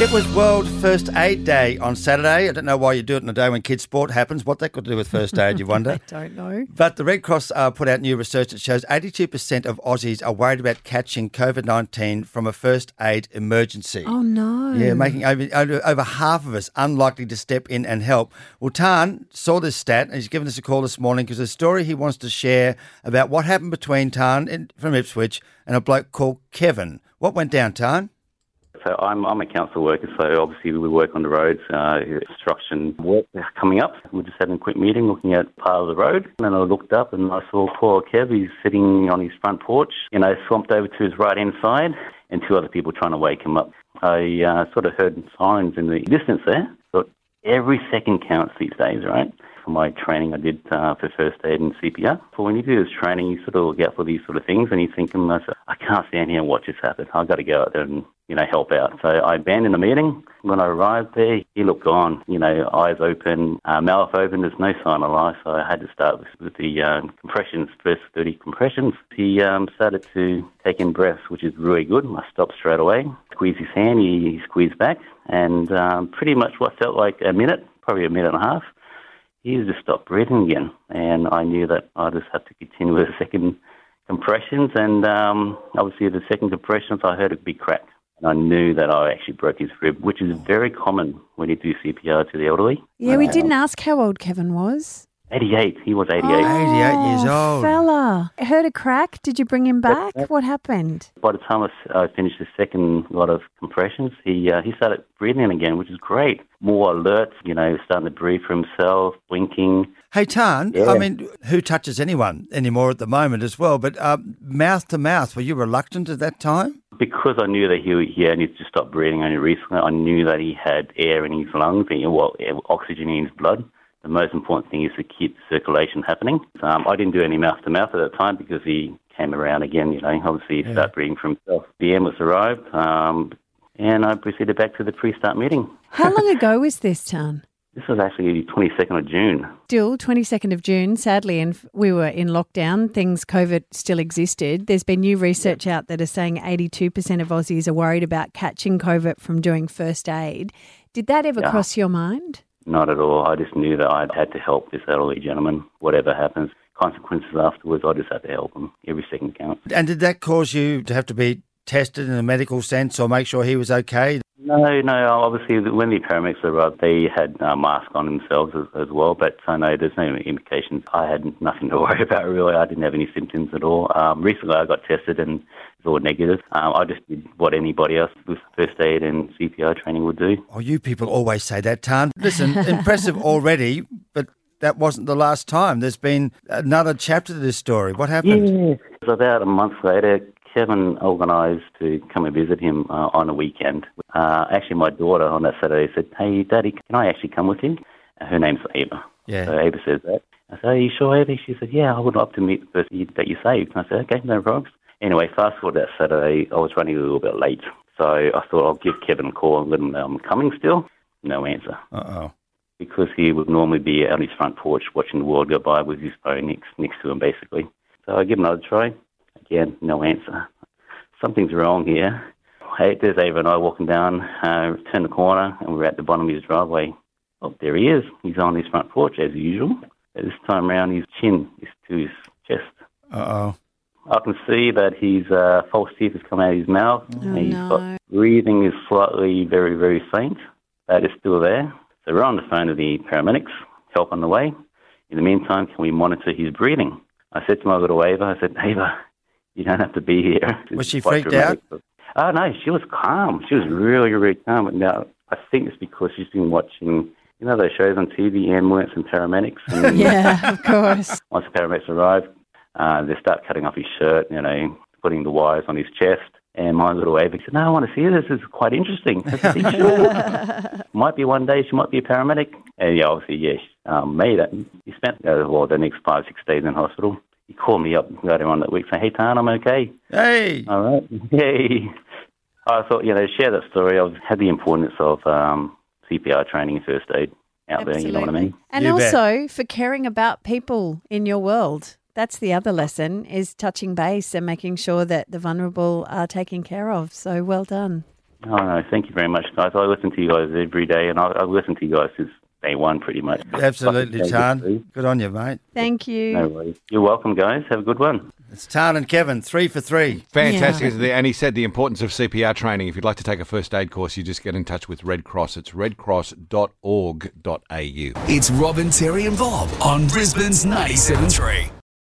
It was World First Aid Day on Saturday. I don't know why you do it on a day when kids' sport happens. What that got to do with first aid, you wonder? I don't know. But the Red Cross uh, put out new research that shows 82% of Aussies are worried about catching COVID 19 from a first aid emergency. Oh no. Yeah, making over, over, over half of us unlikely to step in and help. Well, Tan saw this stat and he's given us a call this morning because there's a story he wants to share about what happened between Tan in, from Ipswich and a bloke called Kevin. What went down, Tan? So I'm, I'm a council worker, so obviously we work on the roads, uh, construction work coming up. We're just having a quick meeting looking at part of the road. And I looked up and I saw poor Kev, he's sitting on his front porch, you know, slumped over to his right hand side and two other people trying to wake him up. I uh, sort of heard sirens in the distance there. Thought every second counts these days, right? For my training I did uh, for first aid and CPR. So when you do this training, you sort of look out for these sort of things and you think I can't stand here and watch this happen. I've got to go out there and you know, help out. So I abandoned the meeting. When I arrived there, he looked gone, you know, eyes open, uh, mouth open, there's no sign of life. So I had to start with, with the um, compressions, first 30 compressions. He um, started to take in breaths, which is really good. I stopped straight away, squeezed his hand, he, he squeezed back, and um, pretty much what felt like a minute, probably a minute and a half, he just stopped breathing again. And I knew that I just had to continue with the second compressions. And um, obviously, the second compressions, I heard a big crack. And I knew that I actually broke his rib, which is very common when you do CPR to the elderly. Yeah, we didn't ask how old Kevin was. 88, he was 88. 88 years Oh, old. Fella. I Heard a crack. Did you bring him back? What happened? By the time I, s- I finished the second lot of compressions, he uh, he started breathing again, which is great. More alert, you know, starting to breathe for himself, blinking. Hey, Tan, Yeah. I mean, who touches anyone anymore at the moment as well? But um, mouth to mouth, were you reluctant at that time? Because I knew that he he only just stopped breathing only recently, I knew that he had air in his lungs, and, well, oxygen in his blood. The most important thing is to keep circulation happening. Um, I didn't do any mouth to mouth at that time because he came around again. You know, obviously he started breathing for himself. The ambulance arrived, um, and I proceeded back to the pre-start meeting. How long ago was this, Tan? This was actually 22nd of June. Still, 22nd of June, sadly, and we were in lockdown. Things, COVID still existed. There's been new research out that is saying 82% of Aussies are worried about catching COVID from doing first aid. Did that ever Yeah. cross your mind? Not at all. I just knew that I had to help this elderly gentleman, whatever happens. Consequences afterwards, I just had to help him. Every second counts. And did that cause you to have to be tested in a medical sense or make sure he was okay? No, no. Obviously, when the paramedics arrived, they had uh, masks on themselves as, as well. But uh, know there's no indications. I had nothing to worry about really. I didn't have any symptoms at all. Um, recently, I got tested and it's all negative. Um, I just did what anybody else with first aid and CPR training would do. Oh, you people always say that, Tan. Listen, impressive already, but that wasn't the last time. There's been another chapter to this story. What happened? Yeah. So about a month later, Kevin organised to come and visit him uh, on a weekend. Uh, actually, my daughter on that Saturday said, "Hey, Daddy, can I actually come with you?" Uh, Her name's Ava. Yeah. So Ava says that. I said, "Are you sure, Ava?" She said, "Yeah, I would love to meet the person you- that you saved." And I said, "Okay, no problems." Anyway, fast forward that Saturday, I was running a little bit late, so I thought I'll give Kevin a call and let him know I'm coming. Still, no answer Uh-oh. because he would normally be on his front porch watching the world go by with his phone next, next to him, basically. So I give him another try. Again, no answer. Something's wrong here. Hey, there's Ava and I walking down, uh, turn the corner, and we're at the bottom of his driveway. Oh, there he is. He's on his front porch as usual. But this time around, his chin is to his chest. Uh-oh. I can see that his uh, false teeth has come out of his mouth. and he's no. got breathing is slightly very, very faint. That is still there. So we're on the phone to the paramedics. Help on the way. In the meantime, can we monitor his breathing? I said to my little Ava, I said, Ava, you don't have to be here. Was she freaked out? Oh, no, she was calm. She was really, really calm. But now, I think it's because she's been watching, you know, those shows on TV, ambulance and paramedics. And Yeah, of course. once the paramedics arrive, uh, they start cutting off his shirt, you know, putting the wires on his chest. And my little Ava said, No, I want to see this. This is quite interesting. Said, might be one day she might be a paramedic. And yeah, obviously, yeah, um, me, that, he spent uh, well, the next five, six days in hospital. He called me up later on that week saying, Hey, Tan, I'm okay. Hey! All right. Hey. I thought, you know, share that story. I've had the importance of um, CPR training and first aid out there, you know what I mean? And You bet. also for caring about people in your world. That's the other lesson is touching base and making sure that the vulnerable are taken care of. So well done. Oh, no, thank you very much, guys. I listen to you guys every day, and I, I've listened to you guys since day one, pretty much. Absolutely, Fucking Tan. Good on you, mate. Thank you. No worries. You're welcome, guys. Have a good one. It's Tan and Kevin, three for three. Fantastic. Yeah. And he said the importance of CPR training. If you'd like to take a first aid course, you just get in touch with Red Cross. It's redcross.org.au. It's Robin, Terry, and Bob on Brisbane's 97.3.